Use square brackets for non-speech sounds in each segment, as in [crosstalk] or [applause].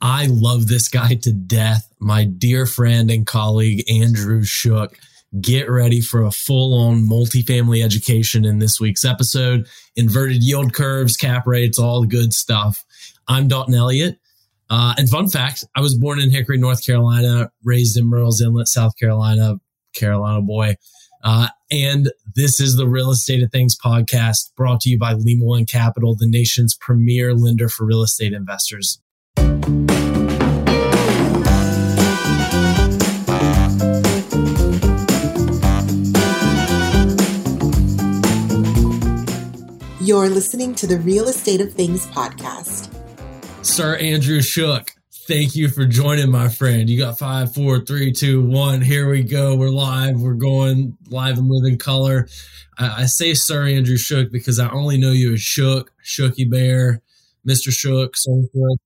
I love this guy to death. My dear friend and colleague, Andrew Shook. Get ready for a full on multifamily education in this week's episode. Inverted yield curves, cap rates, all the good stuff. I'm Dalton Elliott. Uh, and fun fact, I was born in Hickory, North Carolina, raised in Murrells Inlet, South Carolina, Carolina boy. Uh, and this is the Real Estate of Things podcast brought to you by Lima One Capital, the nation's premier lender for real estate investors. You're listening to the Real Estate of Things podcast. Sir Andrew Shook, thank you for joining, my friend. You got five, four, three, two, one. Here we go. We're live. We're going live and living color. I, I say Sir Andrew Shook because I only know you as Shook, Shooky Bear, Mr. Shook, Sir Shook.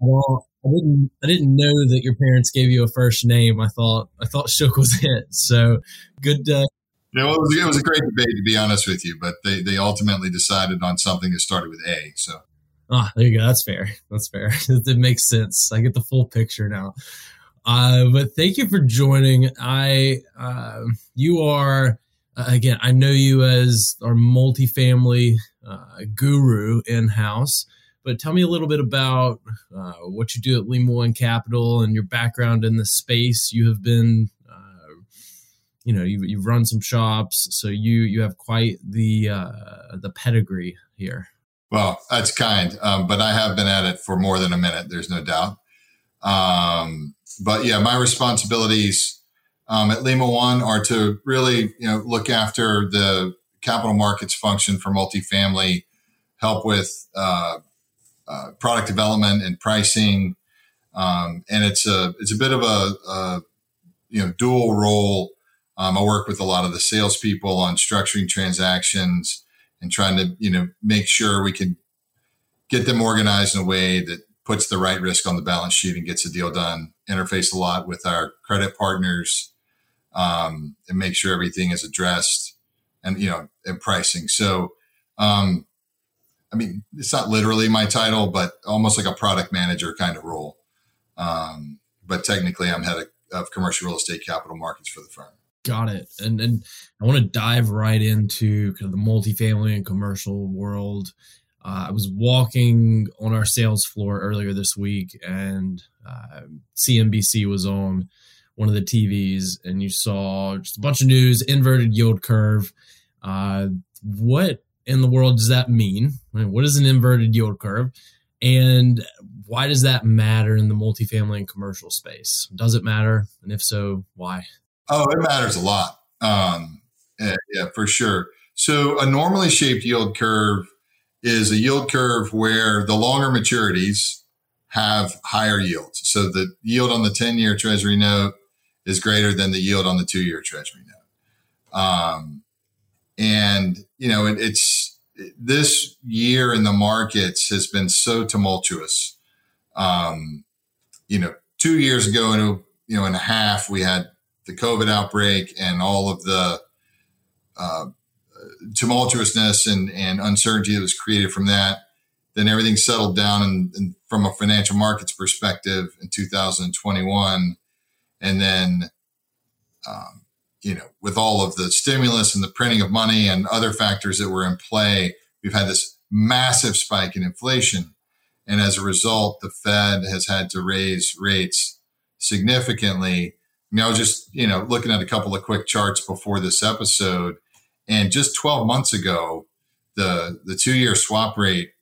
Well, I didn't. I didn't know that your parents gave you a first name. I thought. I thought Shook was it. So good. Uh, yeah, well, it was, it was a great debate to be honest with you, but they, they ultimately decided on something that started with A. So, ah, there you go. That's fair. That's fair. [laughs] it makes sense. I get the full picture now. Uh, but thank you for joining. I, uh, you are uh, again. I know you as our multifamily uh, guru in house. But tell me a little bit about uh, what you do at Lima One Capital and your background in the space. You have been you know you, you've run some shops so you you have quite the uh, the pedigree here well that's kind um, but i have been at it for more than a minute there's no doubt um, but yeah my responsibilities um, at lima one are to really you know look after the capital markets function for multifamily help with uh, uh, product development and pricing um, and it's a it's a bit of a, a you know dual role um, I work with a lot of the salespeople on structuring transactions and trying to, you know, make sure we can get them organized in a way that puts the right risk on the balance sheet and gets the deal done. Interface a lot with our credit partners um, and make sure everything is addressed and, you know, and pricing. So, um, I mean, it's not literally my title, but almost like a product manager kind of role. Um, but technically, I'm head of, of commercial real estate capital markets for the firm. Got it. And and I want to dive right into kind of the multifamily and commercial world. Uh, I was walking on our sales floor earlier this week, and uh, CNBC was on one of the TVs, and you saw just a bunch of news, inverted yield curve. Uh, what in the world does that mean? What is an inverted yield curve? And why does that matter in the multifamily and commercial space? Does it matter? And if so, why? Oh, it matters a lot. Um, yeah, yeah, for sure. So a normally shaped yield curve is a yield curve where the longer maturities have higher yields. So the yield on the 10 year treasury note is greater than the yield on the two year treasury note. Um, and, you know, it, it's this year in the markets has been so tumultuous. Um, you know, two years ago and, you know, and a half, we had the COVID outbreak and all of the uh, tumultuousness and, and uncertainty that was created from that. Then everything settled down and, and from a financial markets perspective in 2021. And then, um, you know, with all of the stimulus and the printing of money and other factors that were in play, we've had this massive spike in inflation. And as a result, the Fed has had to raise rates significantly I mean, I was just, you know, looking at a couple of quick charts before this episode, and just 12 months ago, the the two year swap rate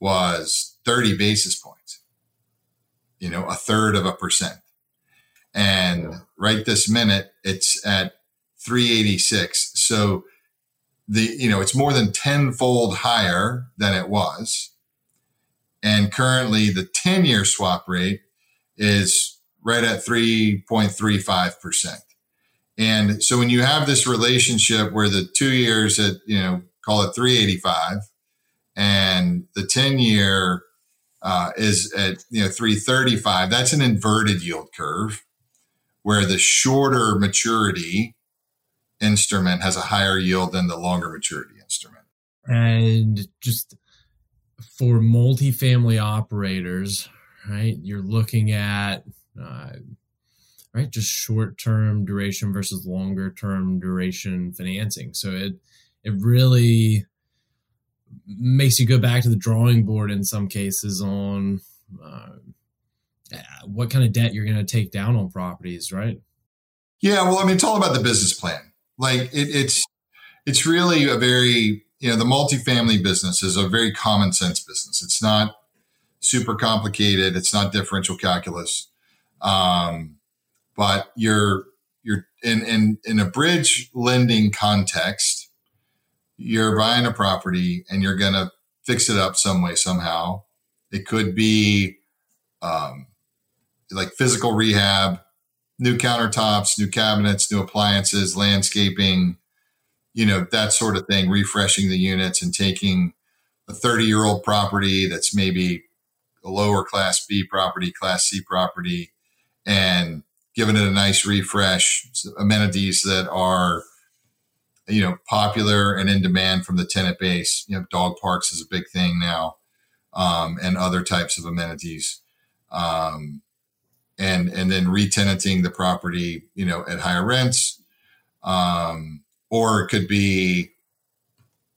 was 30 basis points. You know, a third of a percent. And yeah. right this minute, it's at 386. So the, you know, it's more than tenfold higher than it was. And currently the 10 year swap rate is right at 3.35%. And so when you have this relationship where the two years at, you know, call it 385 and the 10 year uh, is at, you know, 335, that's an inverted yield curve where the shorter maturity instrument has a higher yield than the longer maturity instrument. And just for multifamily operators, right? You're looking at uh, right just short term duration versus longer term duration financing. So it it really makes you go back to the drawing board in some cases on uh, what kind of debt you're going to take down on properties, right? Yeah, well, I mean, it's all about the business plan. Like it, it's it's really a very you know the multifamily business is a very common sense business. It's not super complicated. It's not differential calculus, um, but you're you're in in in a bridge lending context. You're buying a property and you're to fix it up some way somehow. It could be um, like physical rehab, new countertops, new cabinets, new appliances, landscaping, you know, that sort of thing, refreshing the units and taking a 30 year old property that's maybe a lower class B property, class C property, and giving it a nice refresh, amenities that are, you know, popular and in demand from the tenant base. You know, dog parks is a big thing now, um, and other types of amenities. Um, and and then retenanting the property, you know, at higher rents, um, or it could be,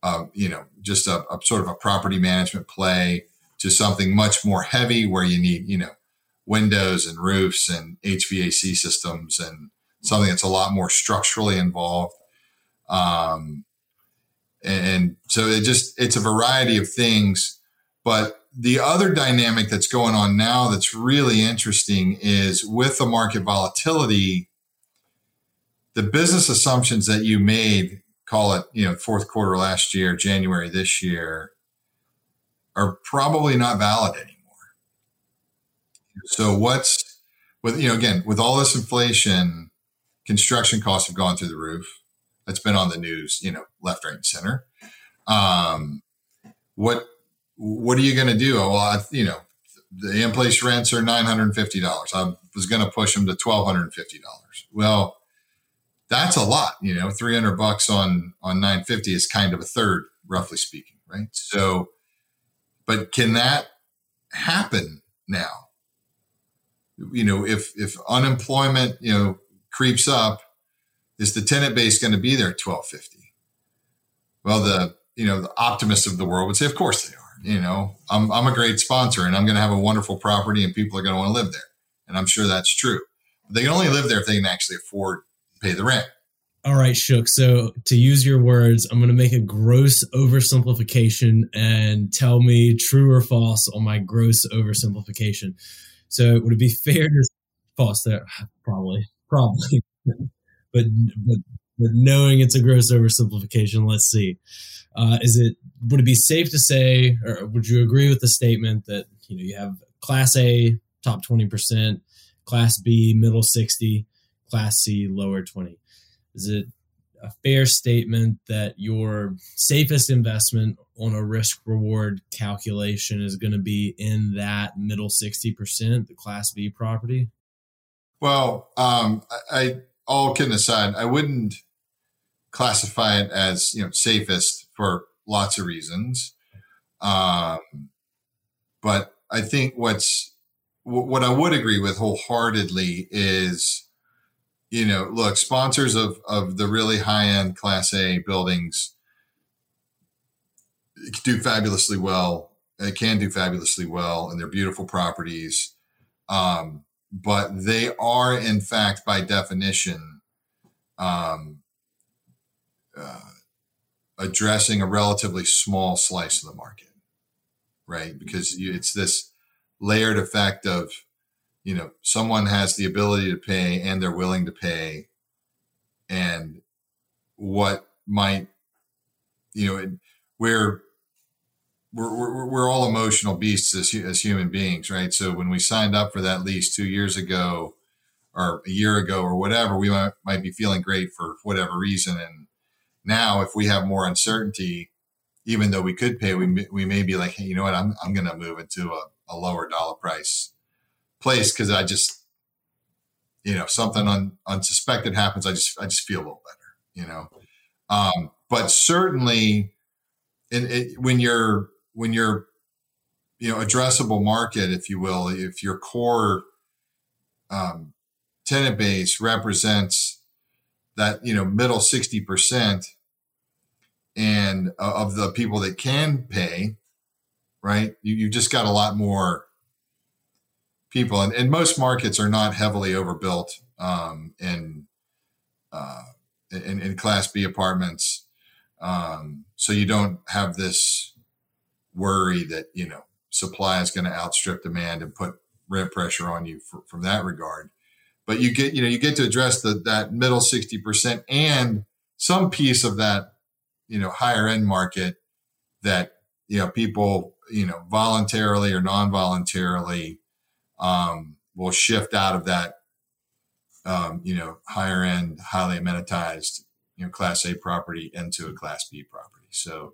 uh, you know, just a, a, sort of a property management play to something much more heavy where you need, you know, windows and roofs and HVAC systems and something that's a lot more structurally involved. Um, and, and so it just it's a variety of things, but the other dynamic that's going on now that's really interesting is with the market volatility, the business assumptions that you made, call it, you know, fourth quarter last year, January this year, are probably not valid anymore. So what's with you know again with all this inflation, construction costs have gone through the roof. That's been on the news, you know, left, right, and center. Um, what what are you going to do? Well, I, you know, the in place rents are nine hundred and fifty dollars. I was going to push them to twelve hundred and fifty dollars. Well, that's a lot. You know, three hundred bucks on on nine fifty is kind of a third, roughly speaking, right? So, but can that happen now? You know, if if unemployment you know creeps up, is the tenant base going to be there at twelve fifty? Well, the you know the optimists of the world would say, of course they are you know, I'm, I'm a great sponsor and I'm going to have a wonderful property and people are going to want to live there. And I'm sure that's true. But they can only live there if they can actually afford pay the rent. All right, Shook. So to use your words, I'm going to make a gross oversimplification and tell me true or false on my gross oversimplification. So would it be fair to false there? Probably, probably. [laughs] but, but but knowing it's a gross oversimplification, let's see. Uh, is it would it be safe to say, or would you agree with the statement that you know you have Class A top twenty percent, Class B middle sixty, Class C lower twenty? Is it a fair statement that your safest investment on a risk reward calculation is going to be in that middle 60%, the class B property? Well, um, I, all kidding aside, I wouldn't classify it as, you know, safest for lots of reasons. Um, but I think what's what I would agree with wholeheartedly is, you know, look, sponsors of of the really high end Class A buildings do fabulously well. They can do fabulously well, and they're beautiful properties. Um, but they are, in fact, by definition, um, uh, addressing a relatively small slice of the market, right? Because you, it's this layered effect of, you know, someone has the ability to pay and they're willing to pay, and what might, you know, we're we're, we're, we're all emotional beasts as, as human beings, right? So when we signed up for that lease two years ago or a year ago or whatever, we might, might be feeling great for whatever reason. And now, if we have more uncertainty, even though we could pay, we, we may be like, hey, you know what? I'm, I'm going to move into a, a lower dollar price place because I just, you know, something un, unsuspected happens. I just, I just feel a little better, you know. Um, but certainly, in, it, when you're when you're you know addressable market, if you will, if your core um, tenant base represents that you know middle sixty percent and uh, of the people that can pay, right? You you just got a lot more people, and, and most markets are not heavily overbuilt um, in, uh, in in Class B apartments, um, so you don't have this worry that you know supply is going to outstrip demand and put rent pressure on you for, from that regard. But you get you know you get to address the that middle sixty percent and some piece of that you know higher end market that you know people you know voluntarily or non voluntarily um, will shift out of that, um, you know, higher end, highly amenitized, you know, class A property into a class B property. So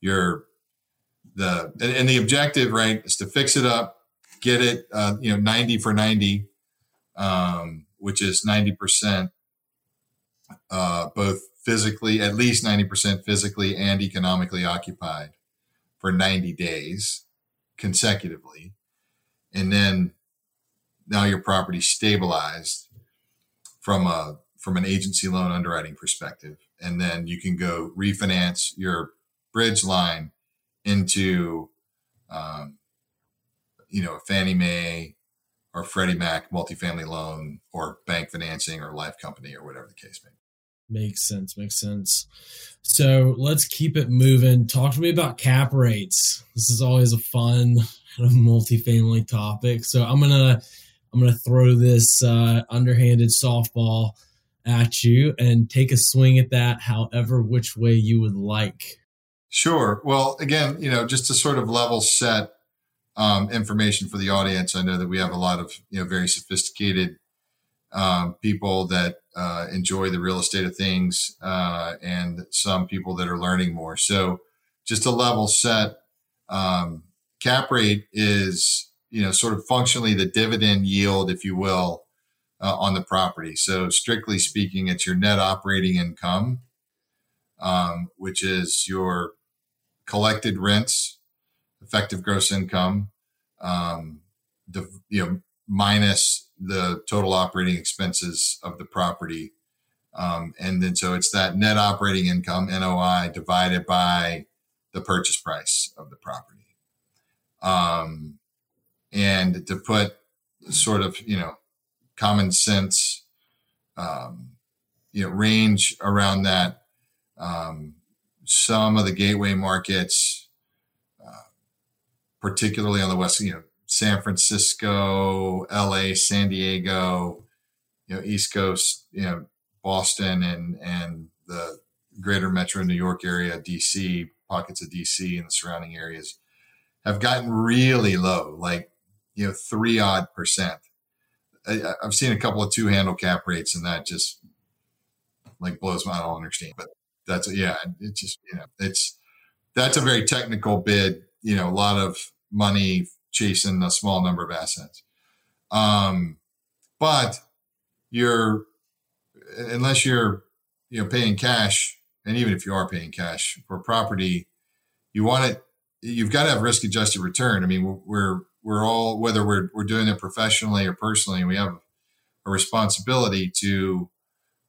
you're the, and, and the objective, right, is to fix it up, get it, uh, you know, 90 for 90, um, which is 90%, uh, both physically, at least 90% physically and economically occupied for 90 days consecutively. And then now your property stabilized from a from an agency loan underwriting perspective and then you can go refinance your bridge line into um, you know fannie mae or freddie mac multifamily loan or bank financing or life company or whatever the case may be Makes sense. Makes sense. So let's keep it moving. Talk to me about cap rates. This is always a fun [laughs] kind of multifamily topic. So I'm gonna I'm going to throw this uh, underhanded softball at you and take a swing at that however which way you would like. Sure. Well, again, you know, just to sort of level set um, information for the audience, I know that we have a lot of, you know, very sophisticated um, people that uh, enjoy the real estate of things uh, and some people that are learning more. So just to level set, um, cap rate is you know, sort of functionally the dividend yield, if you will, uh, on the property. So strictly speaking, it's your net operating income, um, which is your collected rents, effective gross income, um, the, you know, minus the total operating expenses of the property. Um, and then so it's that net operating income, NOI, divided by the purchase price of the property. Um, and to put sort of you know common sense um, you know range around that um, some of the gateway markets particularly on the west you know san francisco la san diego you know east coast you know boston and and the greater metro new york area dc pockets of dc and the surrounding areas have gotten really low like you know, three odd percent. I, have seen a couple of two handle cap rates and that just like blows my, I don't understand, but that's, yeah, it just, you know, it's, that's a very technical bid, you know, a lot of money chasing a small number of assets. Um, but you're, unless you're, you know, paying cash, and even if you are paying cash for property, you want it, you've got to have risk adjusted return. I mean, we're, we're all whether we're we're doing it professionally or personally, we have a responsibility to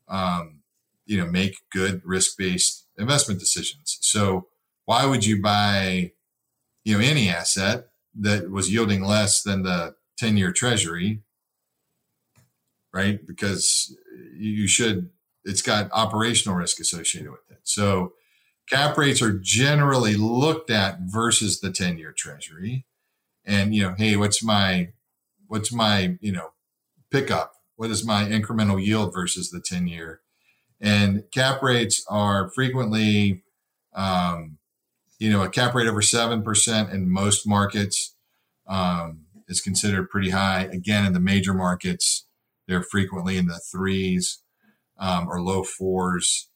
um, you know make good risk based investment decisions. So why would you buy you know any asset that was yielding less than the 10 year treasury right because you should it's got operational risk associated with it so cap rates are generally looked at versus the 10 year treasury and you know, hey, what's my what's my you know pickup? What is my incremental yield versus the ten year? And cap rates are frequently, um, you know, a cap rate over seven percent in most markets um, is considered pretty high. Again, in the major markets, they're frequently in the threes um, or low fours,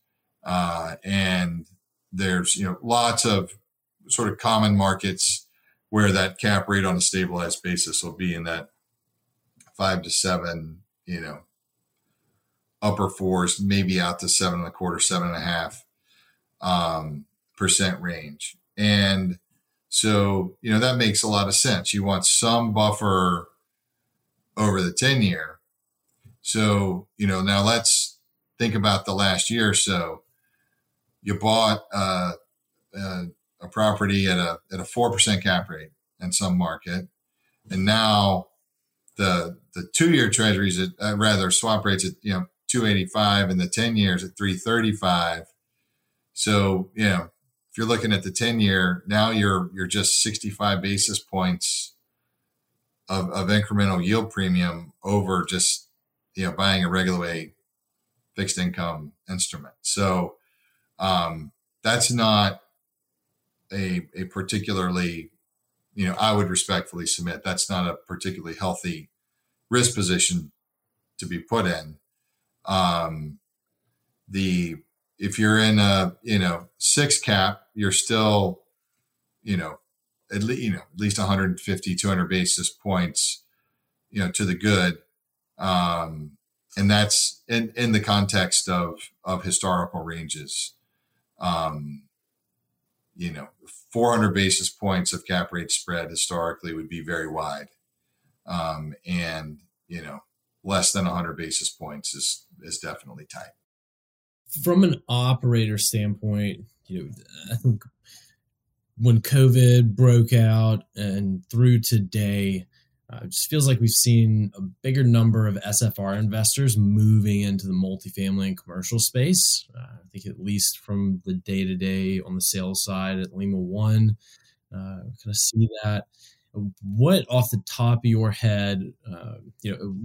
uh, and there's you know lots of sort of common markets where that cap rate on a stabilized basis will be in that five to seven, you know, upper fours, maybe out to seven and a quarter, seven and a half um, percent range. And So, you know, that makes a lot of sense. You want some buffer over the 10 year. So, you know, now let's think about the last year or so. You bought uh, uh, a property at a at a four percent cap rate in some market, and now the the two year treasuries at uh, rather swap rates at you know two eighty five and the ten years at three thirty five. So you know you're looking at the ten year now you're you're just sixty five basis points of, of incremental yield premium over just you know buying a regular way fixed income instrument. So um, that's not a a particularly you know I would respectfully submit that's not a particularly healthy risk position to be put in. Um, the if you're in a you know six cap, you're still you know at least you know at least 150 200 basis points you know to the good. Um and that's in in the context of of historical ranges. Um you know 400 basis points of cap rate spread historically would be very wide. Um and you know less than 100 basis points is is definitely tight from an operator standpoint you know i think when COVID broke out and through today, uh, it just feels like we've seen a bigger number of SFR investors moving into the multifamily and commercial space. Uh, I think at least from the day to day on the sales side at Lima One, uh, kind of see that. What off the top of your head, uh, you know,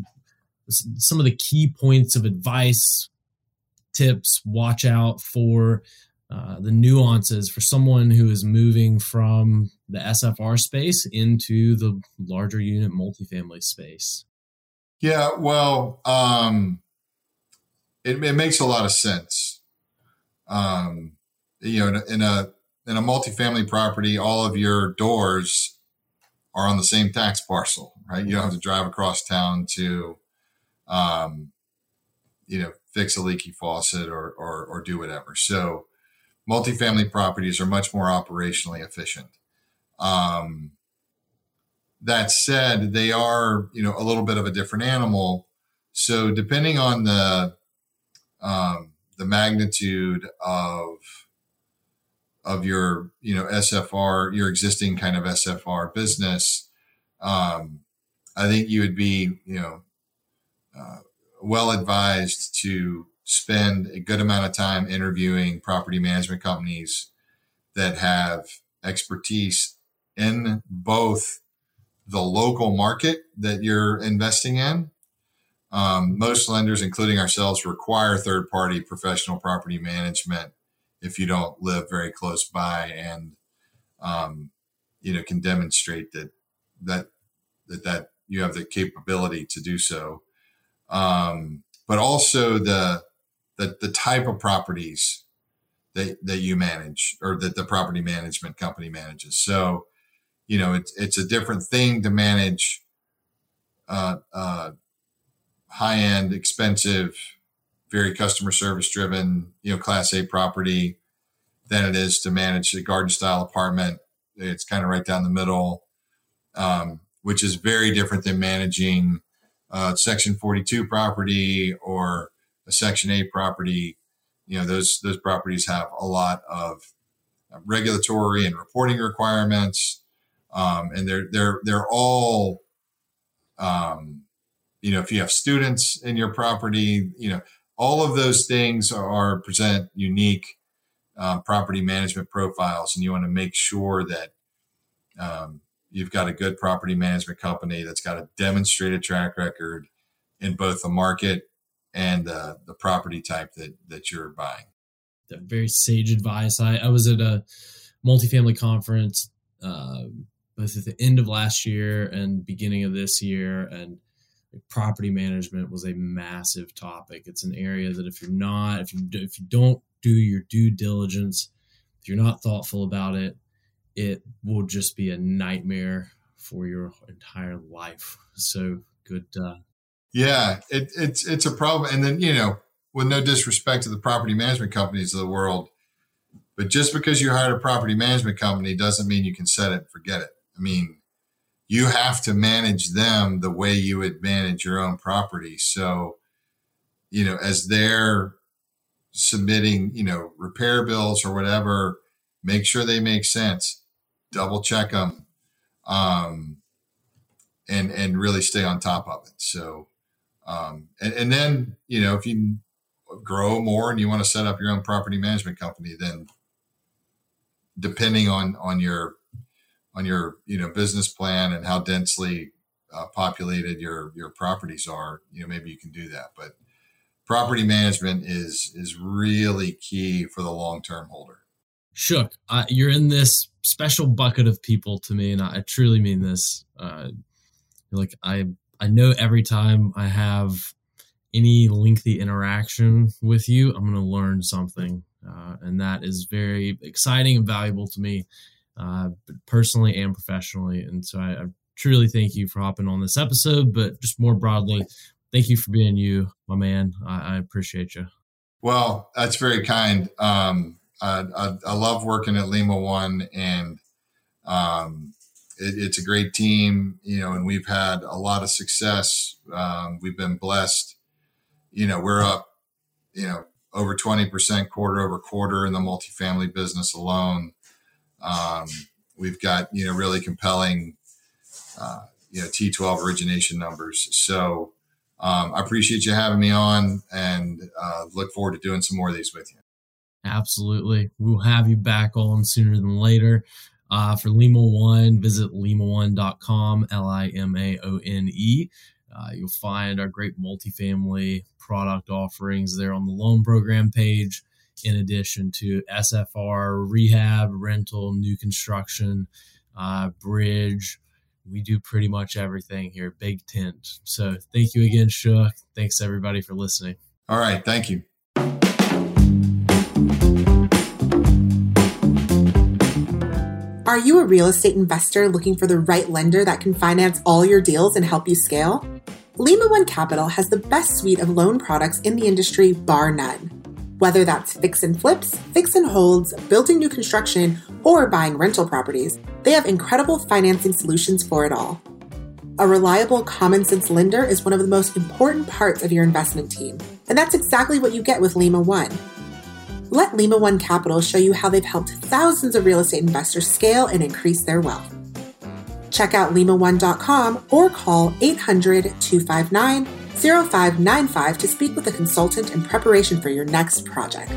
some of the key points of advice, tips, watch out for uh, the nuances for someone who is moving from the SFR space into the larger unit multifamily space? Yeah, well, um, it, it, makes a lot of sense. Um, you know, in a, in a multifamily property, all of your doors are on the same tax parcel, right? You don't have to drive across town to, um, you know, fix a leaky faucet or, or, or do whatever. So, multifamily properties are much more operationally efficient. Um, that said, they are you know a little bit of a different animal. So depending on the um, the magnitude of of your you know SFR, your existing kind of SFR business, um, I think you would be you know uh, well advised to spend a good amount of time interviewing property management companies that have expertise in both the local market that you're investing in. Um, most lenders, including ourselves, require third party professional property management if you don't live very close by and um, you know can demonstrate that that that that you have the capability to do so um, but also the the, the type of properties that, that you manage or that the property management company manages. So, you know, it's, it's a different thing to manage uh, uh, high end, expensive, very customer service driven, you know, class A property than it is to manage a garden style apartment. It's kind of right down the middle, um, which is very different than managing uh, section 42 property or a Section 8 property, you know, those, those properties have a lot of regulatory and reporting requirements. Um, and they're, they're, they're all, um, you know, if you have students in your property, you know, all of those things are present unique uh, property management profiles, and you want to make sure that um, you've got a good property management company that's got a demonstrated track record in both the market and uh, the property type that that you're buying. That very sage advice. I, I was at a multifamily conference uh, both at the end of last year and beginning of this year, and property management was a massive topic. It's an area that if you're not, if you if you don't do your due diligence, if you're not thoughtful about it, it will just be a nightmare for your entire life. [laughs] So good uh, yeah, it, it's it's a problem. And then you know, with no disrespect to the property management companies of the world, but just because you hired a property management company doesn't mean you can set it and forget it. I mean, you have to manage them the way you would manage your own property. So, you know, as they're submitting, you know, repair bills or whatever, make sure they make sense. Double check them. Um, and, and really stay on top of it. So, um, and, and then, you know, if you grow more and you want to set up your own property management company, then depending on, on your, on your, you know, business plan and how densely uh, populated your, your properties are, you know, maybe you can do that. But property management is, is really key for the long-term holder. Shook, uh, you're in this special bucket of people to me, and I, I truly mean this. Uh, like I, I know every time I have any lengthy interaction with you, I'm going to learn something. Uh, and that is very exciting and valuable to me, uh, personally and professionally. And so I, I, truly thank you for hopping on this episode, but just more broadly, thank you for being you, my man. I, I appreciate you. Well, that's very kind. Um, I, I, I, love working at Lima One and, um, it, it's a great team, you know, and we've had a lot of success. Um, we've been blessed. You know, we're up, you know, over 20% quarter over quarter in the multifamily business alone. Um, we've got, you know, really compelling, uh, you know, T12 origination numbers. So um, I appreciate you having me on and uh, look forward to doing some more of these with you. Absolutely. We'll have you back on sooner than later. Uh, for Lima One, visit limaone.com, L I M A O N E. Uh, you'll find our great multifamily product offerings there on the loan program page, in addition to SFR, rehab, rental, new construction, uh, bridge. We do pretty much everything here, big tent. So thank you again, Shook. Thanks everybody for listening. All right. Thank you. Are you a real estate investor looking for the right lender that can finance all your deals and help you scale? Lima One Capital has the best suite of loan products in the industry, bar none. Whether that's fix and flips, fix and holds, building new construction, or buying rental properties, they have incredible financing solutions for it all. A reliable, common sense lender is one of the most important parts of your investment team, and that's exactly what you get with Lima One. Let Lima One Capital show you how they've helped thousands of real estate investors scale and increase their wealth. Check out limaone.com or call 800 259 0595 to speak with a consultant in preparation for your next project.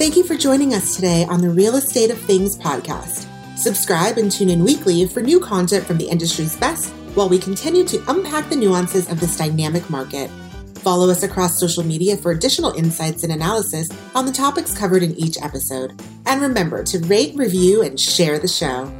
Thank you for joining us today on the Real Estate of Things podcast. Subscribe and tune in weekly for new content from the industry's best while we continue to unpack the nuances of this dynamic market. Follow us across social media for additional insights and analysis on the topics covered in each episode. And remember to rate, review, and share the show.